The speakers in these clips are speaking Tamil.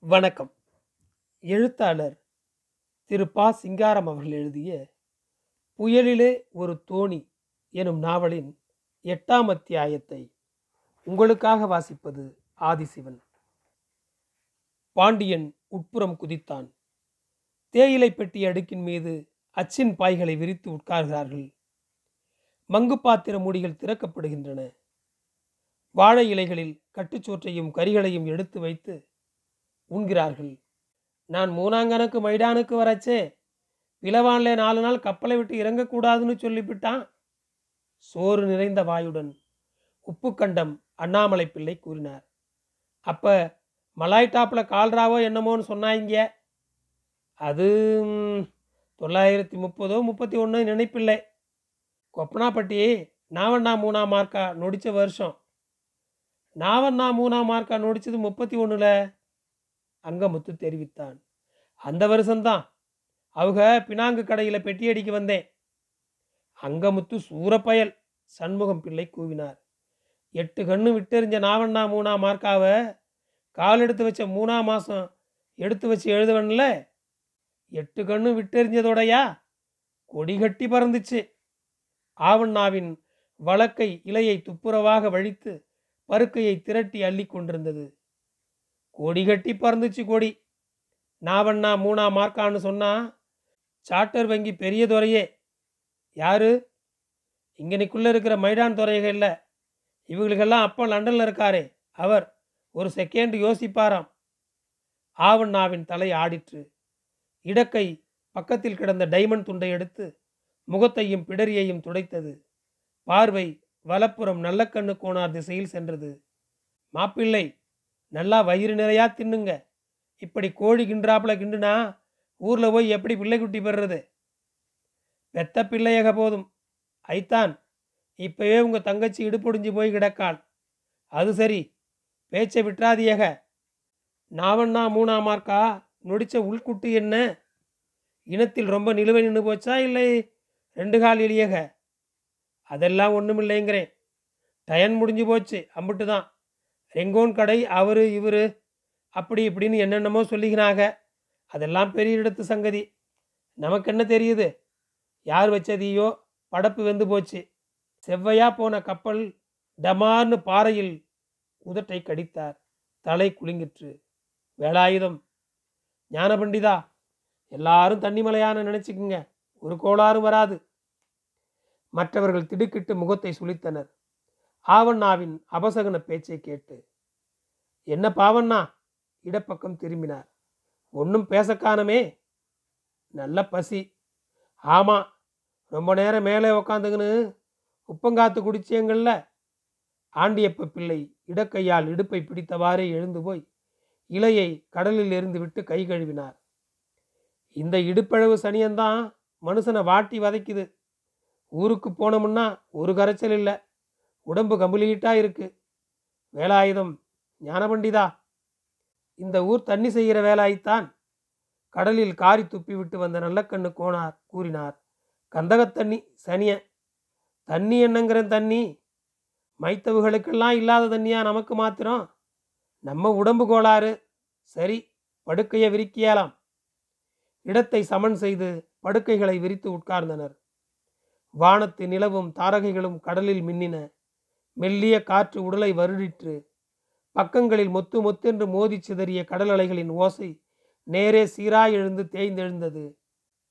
வணக்கம். எழுத்தாளர் திரு பா. சிங்காரம் அவர்கள் எழுதிய புயலிலே ஒரு தோணி எனும் நாவலின் எட்டாம் அத்தியாயத்தை உங்களுக்காக வாசிப்பது ஆதிசிவன். பாண்டியன் உட்புறம் குதித்தான். தேயிலை பெட்டி அடுக்கின் மீது அச்சின் பாய்களை விரித்து உட்கார்கிறார்கள். மங்கு பாத்திர மூடிகள் திறக்கப்படுகின்றன. வாழை இலைகளில் கட்டுச்சோற்றையும் கரிகளையும் எடுத்து வைத்து உண்கிறார்கள். நான் மூணாங்கனுக்கு மைடானுக்கு வரச்சே பிளவான்ல நாலு நாள் கப்பலை விட்டு இறங்கக்கூடாதுன்னு சொல்லிவிட்டான்? சோறு நிறைந்த வாயுடன் உப்புக்கண்டம் அண்ணாமலை பிள்ளை கூறினார். அப்ப மலாய் டாப்பில் கால்ராவோ என்னமோன்னு சொன்னாங்க அது தொள்ளாயிரத்தி முப்பதோ முப்பத்தி ஒன்று நினைப்பில்லை. கொப்பனாப்பட்டி நாவண்ணா மூணா மார்க்கா நொடித்த வருஷம். நாவண்ணா மூணா மார்க்கா நொடித்தது முப்பத்தி ஒன்றில் அங்கமுத்து தெரிவித்தான். அந்த வருஷம்தான். அவங்க பினாங்கு கடையில் பெட்டியடிக்கு வந்தேன். அங்கமுத்து சூரப்பயல் சண்முகம் பிள்ளை கூவினார். எட்டு கண்ணு விட்டெறிஞ்ச நாவண்ணா மூணா மார்க்காவை கால் எடுத்து வச்ச மூணா மாதம் எடுத்து வச்சு எழுதுவன்ல? எட்டு கண்ணு விட்டெறிஞ்சதோடையா? கொடி கட்டி பறந்துச்சு. ஆவண்ணாவின் வழக்கை இலையை துப்புரவாக வழித்து பருக்கையை திரட்டி அள்ளி கொண்டிருந்தது. கொடி கட்டி பறந்துச்சு கொடி. நாவண்ணா மூணா மார்க்கான்னு சொன்னா சார்ட்டர் வங்கி பெரிய துறையே. யாரு? இங்கனைக்குள்ளே இருக்கிற மைடான் துறையக இல்லை. இவங்களுக்கெல்லாம் அப்போ லண்டனில் இருக்காரே. அவர் ஒரு செகண்ட் யோசிப்பாராம். ஆவண்ணாவின் தலை ஆடிற்று. இடக்கை பக்கத்தில் கிடந்த டைமண்ட் துண்டை எடுத்து முகத்தையும் பிடரியையும் துடைத்தது. பார்வை வலப்புறம் நல்லக்கண்ணு கோணார் திசையில் சென்றது. மாப்பிள்ளை நல்லா வயிறு நிறையா தின்னுங்க. இப்படி கோழி கிண்டுறாப்புல கிண்டுனா ஊரில் போய் எப்படி பிள்ளைக்குட்டி பெறுறது? பெத்த பிள்ளையக போதும். ஐத்தான் இப்பவே உங்கள் தங்கச்சி இடுப்பொடிஞ்சு போய் கிடக்காள். அது சரி பேச்சை விட்டுறாதியக நாவண்ணா மூணா மார்க்கா நொடிச்ச உள்குட்டு என்ன? இனத்தில் ரொம்ப நிலுவை நின்று போச்சா இல்லை ரெண்டு கால் எளியக? அதெல்லாம் ஒன்றும் இல்லைங்கிறேன் டயன் முடிஞ்சு போச்சு அம்பிட்டு தான் ரெங்கோன் கடை அவரு இவரு அப்படி இப்படின்னு என்னென்னமோ சொல்லிக்கிறாங்க அதெல்லாம் பெரிய இடத்து சங்கதி. நமக்கு என்ன தெரியுது? யார் வச்சதையோ படப்பு வெந்து போச்சு. செவ்வையா போன கப்பல் டமார்னு பாறையில் உதட்டை கடித்தார். தலை குலுங்கிற்று. வேலாயுதம். ஞான பண்டிதா எல்லாரும் தண்ணிமலையான நினைச்சுக்குங்க. ஒரு கோளாறும் வராது. மற்றவர்கள் திடுக்கிட்டு முகத்தை சுளித்தனர். ஆவண்ணாவின் அபசகன பேச்சை கேட்டு என்ன பாவண்ணா? இடப்பக்கம் திரும்பினார். ஒன்றும் பேசக்கானமே நல்ல பசி. ஆமாம் ரொம்ப நேரம் மேலே உக்காந்துங்கன்னு உப்பங்காத்து குடிச்சியங்கள்ல ஆண்டியப்ப பிள்ளை இடக்கையால் இடுப்பை பிடித்தவாறே எழுந்து போய் இலையை கடலில் எறிந்து விட்டு கை கழுவினார். இந்த இடுப்பழவு சனியன்தான் மனுஷனை வாட்டி வதைக்குது. ஊருக்கு போனோம்னா ஒரு கரைச்சல் இல்லை. உடம்பு கம்பளீட்டா இருக்கு. வேலாயுதம் ஞானபண்டிதா. இந்த ஊர் தண்ணி செய்கிற வேலாய்த்தான் கடலில் காரி துப்பி விட்டு வந்த நல்லக்கண்ணு கோனார் கூறினார். கந்தகத்தண்ணி சனிய. தண்ணி என்னங்கிற தண்ணி? மைத்தவுகளுக்கெல்லாம் இல்லாத தண்ணியா நமக்கு மாத்திரம்? நம்ம உடம்பு கோளாறு. சரி படுக்கையை விரிக்கியலாம். இடத்தை சமன் செய்து படுக்கைகளை விரித்து உட்கார்ந்தனர். வானத்து நிலவும் தாரகைகளும் கடலில் மின்னின மெல்லிய காற்று உடலை வருடிற்று. பக்கங்களில் மொத்து மொத்தென்று மோதிச் சிதறிய கடல் அலைகளின் ஓசை நேரே சீராய் எழுந்து தேய்ந்தெழுந்தது.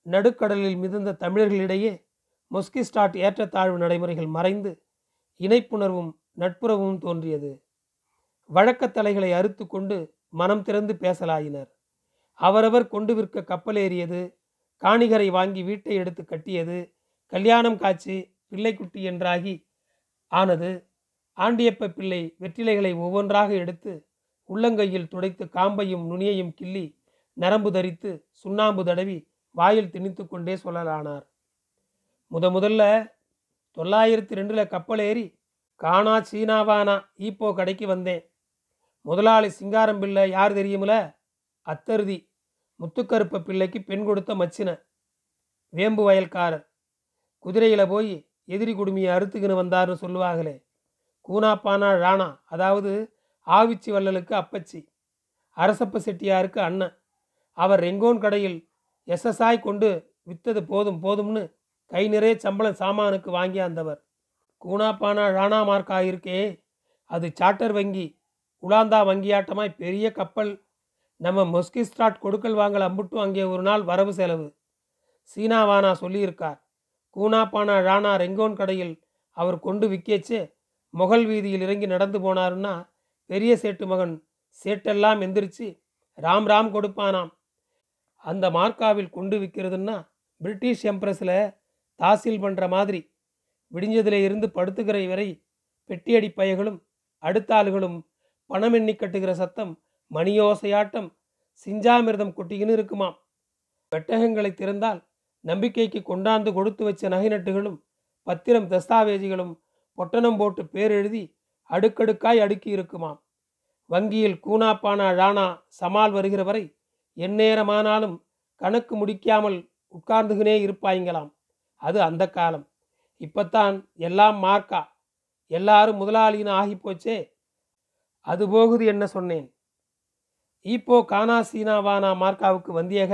நடுக்கடலில் மிதந்த தமிழர்களிடையே மொஸ்கிஸ்டாட் ஏற்றத்தாழ்வு நடைமுறைகள் மறைந்து இணைப்புணர்வும் நட்புறவும் தோன்றியது. வழக்கத் தலைகளை அறுத்து கொண்டு மனம் திறந்து பேசலாயினர். அவரவர் கொண்டு விற்க கப்பலேறியது காணிகரை வாங்கி வீட்டை எடுத்து கட்டியது கல்யாணம் காய்ச்சி பிள்ளைக்குட்டி என்றாகி ஆனது ஆண்டியப்ப பிள்ளை வெற்றிலைகளை ஒவ்வொன்றாக எடுத்து உள்ளங்கையில் துடைத்து காம்பையும் நுனியையும் கிள்ளி நரம்பு தரித்து சுண்ணாம்பு தடவி வாயில் திணித்து கொண்டே சொல்லலானார். முத முதல்ல தொள்ளாயிரத்தி ரெண்டில் கப்பல் ஏறி காணா சீனாவானா ஈப்போ கடைக்கு வந்தேன். முதலாளி சிங்காரம் பிள்ளை யார் தெரியுமில? அத்தருதி முத்துக்கருப்ப பிள்ளைக்கு பெண் கொடுத்த மச்சின வேம்பு வயல்காரர். குதிரையில் போய் எதிரி குடுமியை அறுத்துக்கின்னு வந்தாருன்னு சொல்லுவாங்களே. கூனாப்பானா ராணா அதாவது ஆவிச்சி வள்ளலுக்கு அப்பச்சி அரசப்ப செட்டியாருக்கு அண்ணன். அவர் ரெங்கோன் கடையில் எஸ்எஸ்ஆய் கொண்டு வித்தது போதும் போதும்னு கை நிறைய சம்பளம் சாமானுக்கு வாங்கி அந்தவர். கூனா கூனாப்பானா ராணா மார்க்கா இருக்கே அது சார்ட்டர் வங்கி உலாந்தா வங்கியாட்டமாய் பெரிய கப்பல். நம்ம மொஸ்கிஸ்ட்ராட் கொடுக்கல் வாங்கல் அம்புட்டும் அங்கே ஒரு நாள் வரவு செலவு. சீனாவானா சொல்லியிருக்கார். கூனாப்பானா ராணா ரெங்கோன் கடையில் அவர் கொண்டு விக்கேச்சே முகல் வீதியில் இறங்கி நடந்து போனாருன்னா பெரிய சேட்டு மகன். சேட்டெல்லாம் எந்திரிச்சு ராம் ராம் கொடுப்பானாம். அந்த மார்க்காவில் கொண்டு விற்கிறதுன்னா பிரிட்டிஷ் எம்ப்ரஸில் தாசில் பண்ணுற மாதிரி. விடிஞ்சதில் இருந்து படுத்துக்கிற வரை பெட்டியடி பயகளும் அடுத்த ஆளுகளும் பணம் எண்ணி கட்டுகிற சத்தம் மணியோசையாட்டம் சிஞ்சாமிர்தம் கொட்டிக்கின்னு இருக்குமாம். பெட்டகங்களை திறந்தால் நம்பிக்கைக்கு கொண்டாந்து கொடுத்து வச்ச நகை நட்டுகளும் பத்திரம் தஸ்தாவேஜிகளும் பொட்டணம் போட்டு பேர் எழுதி அடுக்கடுக்காய் அடுக்கி இருக்குமாம் வங்கியில் கூனாப்பானா ழானா சமால் வருகிற வரை எந்நேரமானாலும் கணக்கு முடிக்காமல் உட்கார்ந்துகினே இருப்பாய்ங்களாம். அது அந்த காலம். இப்பத்தான் எல்லாம் மார்க்கா. எல்லாரும் முதலாளின்னு ஆகி போச்சே அது போகுது என்ன சொன்னேன்? இப்போ கானா சீனாவானா மார்க்காவுக்கு வந்தியக?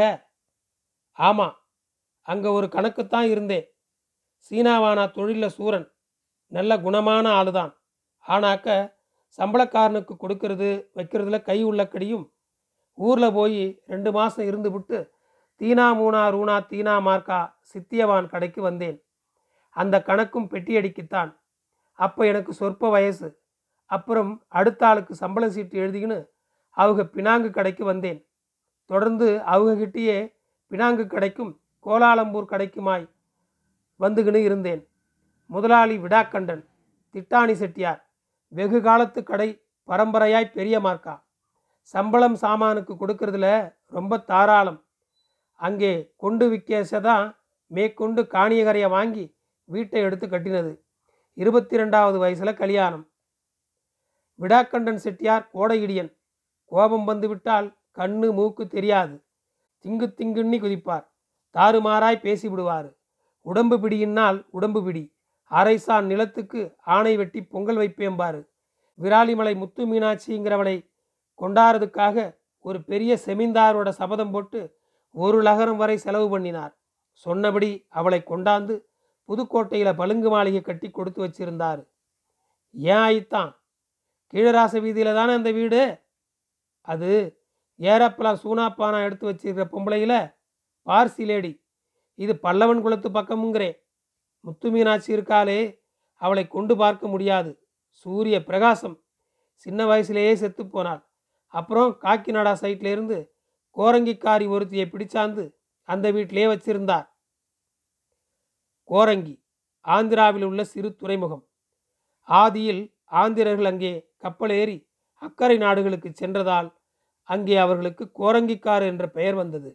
ஆமாம் அங்கே ஒரு கணக்குத்தான் இருந்தேன். சீனாவானா தொழிலில் சூரன். நல்ல குணமான ஆளுதான். ஆனாக்க சம்பளக்காரனுக்கு கொடுக்கறது வைக்கிறதுல கை உள்ளக்கடியும் ஊரில் போய் ரெண்டு மாதம் இருந்து விட்டு தீனா மூனா ரூனா தீனா மார்க்கா சித்தியவான் கடைக்கு வந்தேன். அந்த கணக்கும் பெட்டியடிக்குத்தான். அப்போ எனக்கு சொற்ப வயசு. அப்புறம் அடுத்த ஆளுக்கு சம்பள சீட்டு எழுதிக்கின்னு அவங்க பினாங்கு கடைக்கு வந்தேன். தொடர்ந்து அவங்ககிட்டயே பினாங்கு கடைக்கும் கோலாலம்பூர் கடைக்குமாய் வந்துக்கின்னு இருந்தேன். முதலாளி விடாக்கண்டன் திட்டாணி செட்டியார் வெகு காலத்து கடை பரம்பரையாய் பெரிய மார்க்கா. சம்பளம் சாமானுக்கு கொடுக்கறதுல ரொம்ப தாராளம். அங்கே கொண்டு விற்கதான் மேற்கொண்டு காணியகரையை வாங்கி வீட்டை எடுத்து கட்டினது. இருபத்தி ரெண்டாவது வயசில் கல்யாணம். விடாக்கண்டன் செட்டியார் கோடையிடியன் கோபம் வந்து விட்டால் கண்ணு மூக்கு தெரியாது. திங்கு திங்குண்ணி குதிப்பார். தாறுமாறாய் பேசிவிடுவார். உடம்பு பிடியினால் உடம்பு பிடி. அரைசான் நிலத்துக்கு ஆணை வெட்டி பொங்கல் வைப்பேம்பாரு விராலிமலை முத்து மீனாட்சிங்கிறவளை கொண்டாடுறதுக்காக ஒரு பெரிய செமிந்தாரோட சபதம் போட்டு ஒரு லகரம் வரை செலவு பண்ணினார். சொன்னபடி அவளை கொண்டாந்து புதுக்கோட்டையில் பழுங்கு மாளிகை கட்டி கொடுத்து வச்சிருந்தார். ஏன் ஆயித்தான்? கீழராச வீதியில் தானே அந்த வீடு? அது ஏரப்பலாம் சூனாப்பானா எடுத்து வச்சிருக்கிற பொம்பளையில்? பார்சி லேடி. இது பல்லவன் குளத்து பக்கமுங்கிறேன். முத்து மீனாட்சி இருக்காளே அவளை கொண்டு பார்க்க முடியாது. சூரிய பிரகாசம். சின்ன வயசுலேயே செத்து போனாள். அப்புறம் காக்கிநாடா சைட்லேருந்து கோரங்கிக்காரி ஒருத்தியை பிடிச்சாந்து அந்த வீட்டிலே வச்சிருந்தார். கோரங்கி ஆந்திராவில் உள்ள சிறு துறைமுகம். ஆதியில் ஆந்திரர்கள் அங்கே கப்பல் ஏறி அக்கறை நாடுகளுக்கு சென்றதால் அங்கே அவர்களுக்கு கோரங்கிக்கார் என்ற பெயர் வந்தது.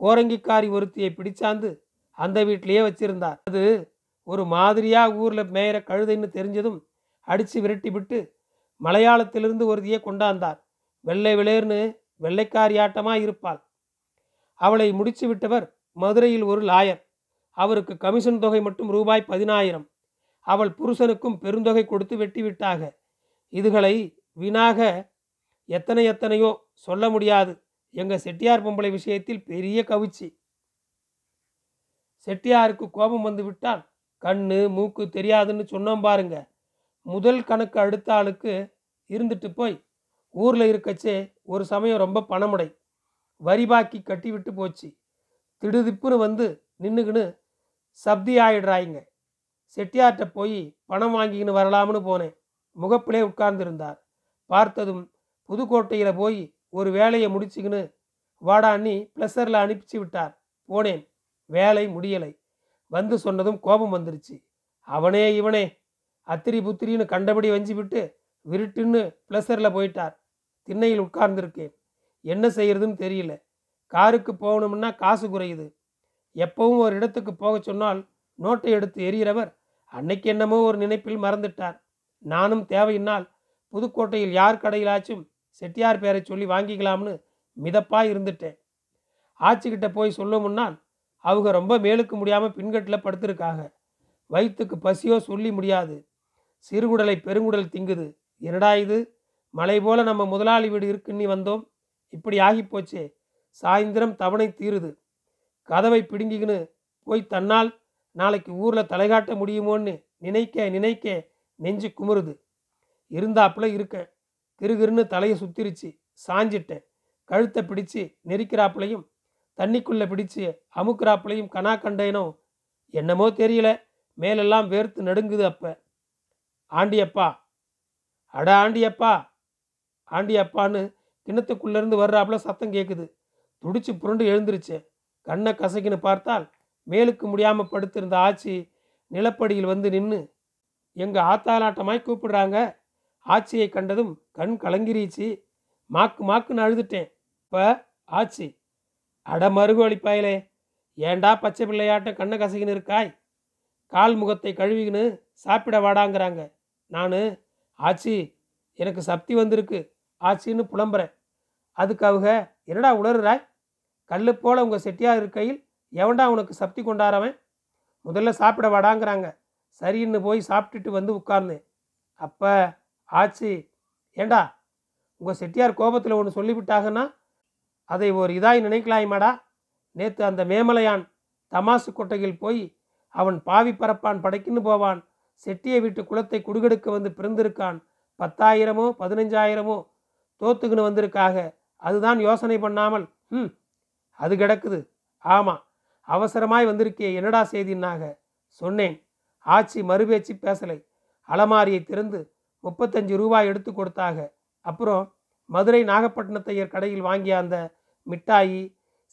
கோரங்கிக்காரி ஒருத்தியை பிடிச்சாந்து அந்த வீட்டிலேயே வச்சிருந்தார். அது ஒரு மாதிரியா ஊரில் மேயிற கழுதைன்னு தெரிஞ்சதும் அடித்து விரட்டி விட்டு மலையாளத்திலிருந்து ஒருதியை கொண்டாந்தார். வெள்ளை விளையர்னு வெள்ளைக்காரியாட்டமாக இருப்பாள். அவளை முடிச்சு விட்டவர் மதுரையில் ஒரு லாயர். அவருக்கு கமிஷன் தொகை மட்டும் ரூபாய் பதினாயிரம். அவள் புருஷனுக்கும் பெருந்தொகை கொடுத்து வெட்டி விட்டாக. இதுகளை வீணாக எத்தனை எத்தனையோ சொல்ல முடியாது. எங்கள் செட்டியார் பொம்பளை விஷயத்தில் பெரிய கவிச்சி. செட்டியாருக்கு கோபம் வந்து விட்டால் கண்ணு மூக்கு தெரியாதுன்னு சொன்னோம் பாருங்க. முதல் கணக்கு அடுத்த ஆளுக்கு இருந்துட்டு போய் ஊரில் இருக்கச்சே ஒரு சமயம் ரொம்ப பணமுடை. வரி பாக்கி கட்டி விட்டு போச்சு. திடுதிப்புன்னு வந்து நின்றுக்கின்னு சப்தி ஆயிடுறாயிங்க. செட்டியார்கிட்ட போய் பணம் வாங்கிக்கின்னு வரலாம்னு போனேன். முகப்பிலே உட்கார்ந்துருந்தார். பார்த்ததும் புதுக்கோட்டையில் போய் ஒரு வேலையை முடிச்சுக்கின்னு வாடாண்ணி ப்ளஸரில் அனுப்பிச்சு விட்டார். போனேன். வேலை முடியலை. வந்து சொன்னதும் கோபம் வந்துருச்சு. அவனே இவனே அத்திரி புத்திரின்னு கண்டபடி வஞ்சி விட்டு விருட்டுன்னு பிளஸரில் போயிட்டார். திண்ணையில் உட்கார்ந்துருக்கேன். என்ன செய்யறதுன்னு தெரியல. காருக்கு போகணும்னா காசு குறையுது. எப்பவும் ஒரு இடத்துக்கு போக சொன்னால் நோட்டை எடுத்து எறிகிறவர் அன்னைக்கு என்னமோ ஒரு நினைப்பில் மறந்துட்டார். நானும் தேவையினால் புதுக்கோட்டையில் யார் கடையிலாச்சும் செட்டியார் பேரை சொல்லி வாங்கிக்கலாம்னு மிதப்பாக இருந்துட்டேன். ஆச்சிக்கிட்ட போய் சொல்ல முன்னால் அவங்க ரொம்ப மேலுக்கு முடியாமல் பின்கட்டில் படுத்திருக்காங்க. வயிற்றுக்கு பசியோ சொல்லி முடியாது. சிறுகுடலை பெருங்குடல் திங்குது. என்னடா இது? மலை போல நம்ம முதலாளி வீடு இருக்குன்னு வந்தோம். இப்படி ஆகிப்போச்சே. சாயந்தரம் தவணை தீருது. கதவை பிடுங்கிக்கின்னு போய் தன்னால் நாளைக்கு ஊரில் தலைகாட்ட முடியுமோன்னு நினைக்க நினைக்க நெஞ்சு குமுறுது. இருந்தாப்புல இருக்கேன். கிருகிருன்னு தலையை சுத்திருச்சு. சாஞ்சிட்டேன். கழுத்தை பிடிச்சு நெரிக்கிறாப்புலையும் தண்ணிக்குள்ளே பிடிச்சு அமுக்குறாப்புலையும் கனா கண்டேனோ? என்னமோ தெரியல. மேலெல்லாம் வேர்த்து நடுங்குது அப்போ. ஆண்டியப்பா. அட ஆண்டியப்பா. ஆண்டியப்பான்னு கிணத்துக்குள்ளேருந்து வர்றாப்புல சத்தம் கேட்குது துடிச்சு புரண்டு எழுந்துருச்சு. கண்ணை கசக்கின்னு பார்த்தால் மேலுக்கு முடியாமல் படுத்திருந்த ஆச்சி நிலப்படியில் வந்து நின்று எங்கள் ஆத்தாலாட்டமாய் கூப்பிடுறாங்க? ஆச்சியை கண்டதும் கண் கலங்கிருச்சு. மாக்கு மாக்குன்னு அழுதுட்டேன். இப்போ ஆச்சி அட மருகு அளிப்பாயிலே. ஏண்டா பச்சை பிள்ளையாட்டம் கண்ணை கசகின்னு இருக்காய்? கால் முகத்தை கழுவிக்கின்னு சாப்பிட வாடாங்கிறாங்க. நான் ஆச்சி எனக்கு சக்தி வந்திருக்கு. ஆச்சின்னு புலம்புறேன் அதுக்காக என்னடா உளறுறாய்? கல் போல் உங்கள் செட்டியாக இருக்கையில் எவன்டா உனக்கு சக்தி கொண்டாரவன்? முதல்ல சாப்பிட வாடாங்கிறாங்க. சரின்னு போய் சாப்பிட்டுட்டு வந்து உட்கார்ந்தேன் அப்போ ஆச்சி ஏண்டா உங்கள் செட்டியார் கோபத்தில் ஒன்று சொல்லிவிட்டாங்கன்னா அதை ஒரு இதாய் நினைக்கலாய்மாடா? நேற்று அந்த மேமலையான் தமாசு கொட்டையில் போய் அவன் பாவி பரப்பான் படைக்குன்னு போவான் செட்டிய வீட்டு குளத்தை குடுகெடுக்க வந்து பிறந்திருக்கான் பத்தாயிரமோ பதினஞ்சாயிரமோ தோத்துக்குன்னு வந்திருக்காக அதுதான் யோசனை பண்ணாமல். ம் அது கிடக்குது. ஆமாம் அவசரமாய் வந்திருக்கே என்னடா செய்தின்னாக? சொன்னேன். ஆச்சி மறுபேச்சு பேசலை. அலமாரியை திறந்து முப்பத்தஞ்சு ரூபாய் எடுத்து கொடுத்தாக. அப்புறம் மதுரை நாகப்பட்டினத்தையர் கடையில் வாங்கிய அந்த மிட்டாயி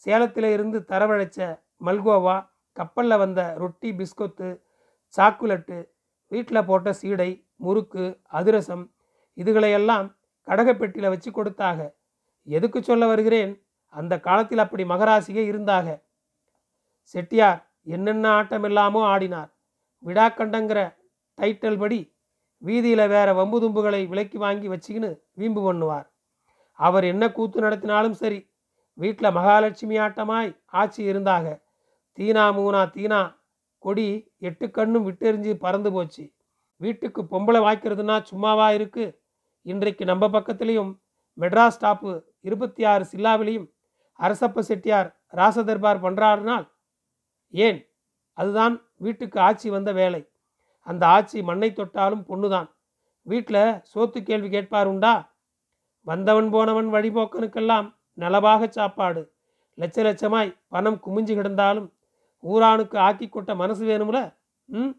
சேலத்தில் இருந்து தரவழைச்ச மல்கோவா கப்பலில் வந்த ரொட்டி பிஸ்கொத்து சாக்குலட்டு வீட்டில் போட்ட சீடை முறுக்கு அதிரசம் இதுகளையெல்லாம் கடகப்பெட்டியில் வச்சு கொடுத்தாக. எதுக்கு சொல்ல வருகிறேன்? அந்த காலத்தில் அப்படி மகராசியே இருந்தாக. செட்டியார் என்னென்ன ஆட்டமில்லாமோ ஆடினார். விடாக்கண்டங்கிற டைட்டில் படி வீதியில் வேற வம்பு தும்புகளை விலக்கி வாங்கி வச்சுக்கின்னு வீம்பு பண்ணுவார். அவர் என்ன கூத்து நடத்தினாலும் சரி வீட்டில் மகாலட்சுமி ஆட்டமாய் ஆட்சி இருந்தாக தீனா மூனா தீனா கொடி எட்டு கண்ணும் விட்டெறிஞ்சு பறந்து போச்சு. வீட்டுக்கு பொம்பளை வாய்க்கிறதுனா சும்மாவா இருக்கு? இன்றைக்கு நம்ம பக்கத்துலேயும் மெட்ராஸ் ஸ்டாப்பு இருபத்தி ஆறு சில்லாவிலையும் அரசப்ப செட்டியார் ராசதர்பார் பண்ணுறாருனால் ஏன்? அதுதான் வீட்டுக்கு ஆட்சி வந்த வேலை. அந்த ஆட்சி மண்ணை தொட்டாலும் பொண்ணுதான். வீட்டில் சோத்து கேள்வி கேட்பார் உண்டா? வந்தவன் போனவன் வழிபோக்கனுக்கெல்லாம் நலவாக சாப்பாடு. லட்ச லட்சமாய் பணம் குமிஞ்சு கிடந்தாலும் ஊரானுக்கு ஆக்கி கொட்ட மனசு வேணும்ல? ம்?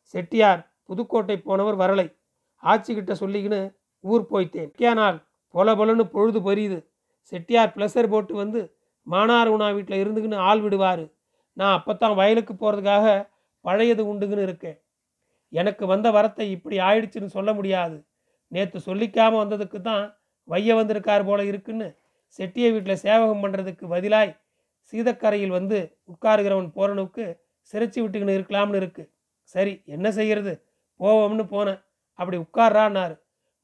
செட்டியார் புதுக்கோட்டை போனவர் வரலை. ஆட்சிக்கிட்ட சொல்லிக்கின்னு ஊர் போய்த்தேன். முக்கிய பொல பொலன்னு பொழுது பொரியுது. செட்டியார் பிளஸர் போட்டு வந்து மானார் உணா வீட்டில் இருந்துக்கின்னு ஆள் விடுவார். நான் அப்போத்தான் வயலுக்கு போகிறதுக்காக பழையது உண்டுங்கன்னு இருக்கேன். எனக்கு வந்த வரத்தை இப்படி ஆயிடுச்சுன்னு சொல்ல முடியாது. நேற்று சொல்லிக்காமல் வந்ததுக்கு தான் வைய வந்திருக்கார் போல இருக்குன்னு செட்டிய வீட்டில் சேவகம் பண்ணுறதுக்கு பதிலாய் சீதக்கரையில் வந்து உட்காருகிறவன் போறனுக்கு சிரிச்சு விட்டுக்கின்னு இருக்கலாம்னு இருக்கு. சரி என்ன செய்கிறது போவோம்னு போனேன். அப்படி உட்கார்றான்னாரு.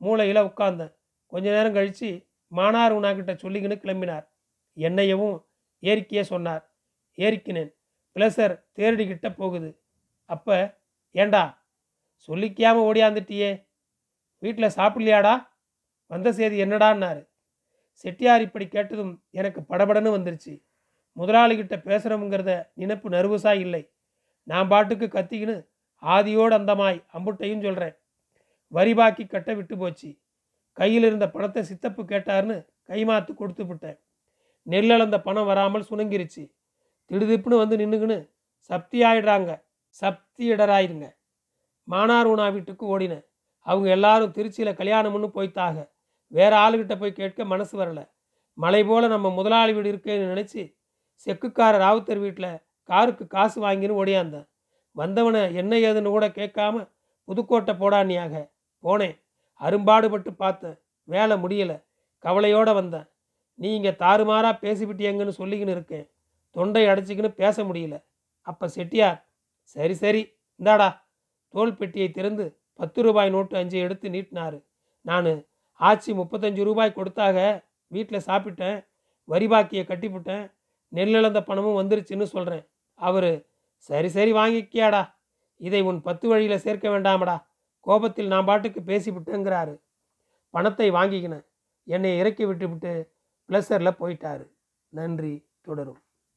மூளையில் உட்கார்ந்தேன். கொஞ்ச நேரம் கழித்து மானார் உனாக்கிட்ட சொல்லிக்கின்னு கிளம்பினார். என்னையவும் ஏரிக்கையே சொன்னார். ஏரிக்கினேன். பிளஸர் தேரடிக்கிட்ட போகுது. அப்போ ஏண்டா சொல்லிக்காமல் ஓடியாந்துட்டியே? வீட்டில் சாப்பிடலையாடா? வந்த செய்தி என்னடான்னாரு? செட்டியார் இப்படி கேட்டதும் எனக்கு படபடன்னு வந்துருச்சு. முதலாளிகிட்ட பேசுகிறோங்கிறத நினப்பு நர்வஸாக இல்லை. நான் பாட்டுக்கு கத்திக்கின்னு ஆதியோடு அந்தமாய் அம்புட்டையும் சொல்கிறேன் வரி பாக்கி கட்ட விட்டு போச்சு. கையில் இருந்த பணத்தை சித்தப்பு கேட்டார்னு கைமாத்து கொடுத்து விட்டேன். நெல்லளந்த பணம் வராமல் சுணங்கிருச்சு. திடுதிப்புன்னு வந்து நின்றுக்குன்னு சப்தி ஆயிடுறாங்க. சப்தி இடராயிருங்க. மானார் உணா வீட்டுக்கு ஓடினேன். அவங்க எல்லாரும் திருச்சியில் கல்யாணம்னு போய்த்தாக. வேற ஆளுகிட்ட போய் கேட்க மனசு வரலை. மலை போல் நம்ம முதலாளி வீடு இருக்கேன்னு நினச்சி செக்குக்கார ராவுத்தர் வீட்டில் காருக்கு காசு வாங்கின்னு ஓடியாந்தேன். வந்தவனை என்ன ஏதுன்னு கூட கேட்காம புதுக்கோட்டை போடானியாக போனேன். அரும்பாடுபட்டு பார்த்தேன். வேலை முடியலை. கவலையோடு வந்தேன். நீ இங்கே தாறுமாறாக பேசிவிட்டியங்கன்னு சொல்லிக்கின்னு இருக்கேன். தொண்டை அடைச்சிக்கின்னு பேச முடியல. அப்போ செட்டியார் சரி சரி இந்தாடா. தோல் பெட்டியை திறந்து பத்து ரூபாய் நோட்டு அஞ்சு எடுத்து நீட்டினாரு. நான் ஆச்சி முப்பத்தஞ்சு ரூபாய் கொடுத்தாக வீட்டில் சாப்பிட்டேன். வரி பாக்கியை கட்டிவிட்டேன் நெல்லிழந்த பணமும் வந்துருச்சுன்னு சொல்கிறேன் அவர் சரி சரி வாங்கிக்கியாடா. இதை உன் பத்து வழியில் சேர்க்க வேண்டாமடா. கோபத்தில் நான் பாட்டுக்கு பேசிவிட்டுங்கிறாரு. பணத்தை வாங்கிக்கினேன். என்னை இறக்கி விட்டுவிட்டு ப்ளஸரில் போயிட்டாரு. நன்றி தொடரும்.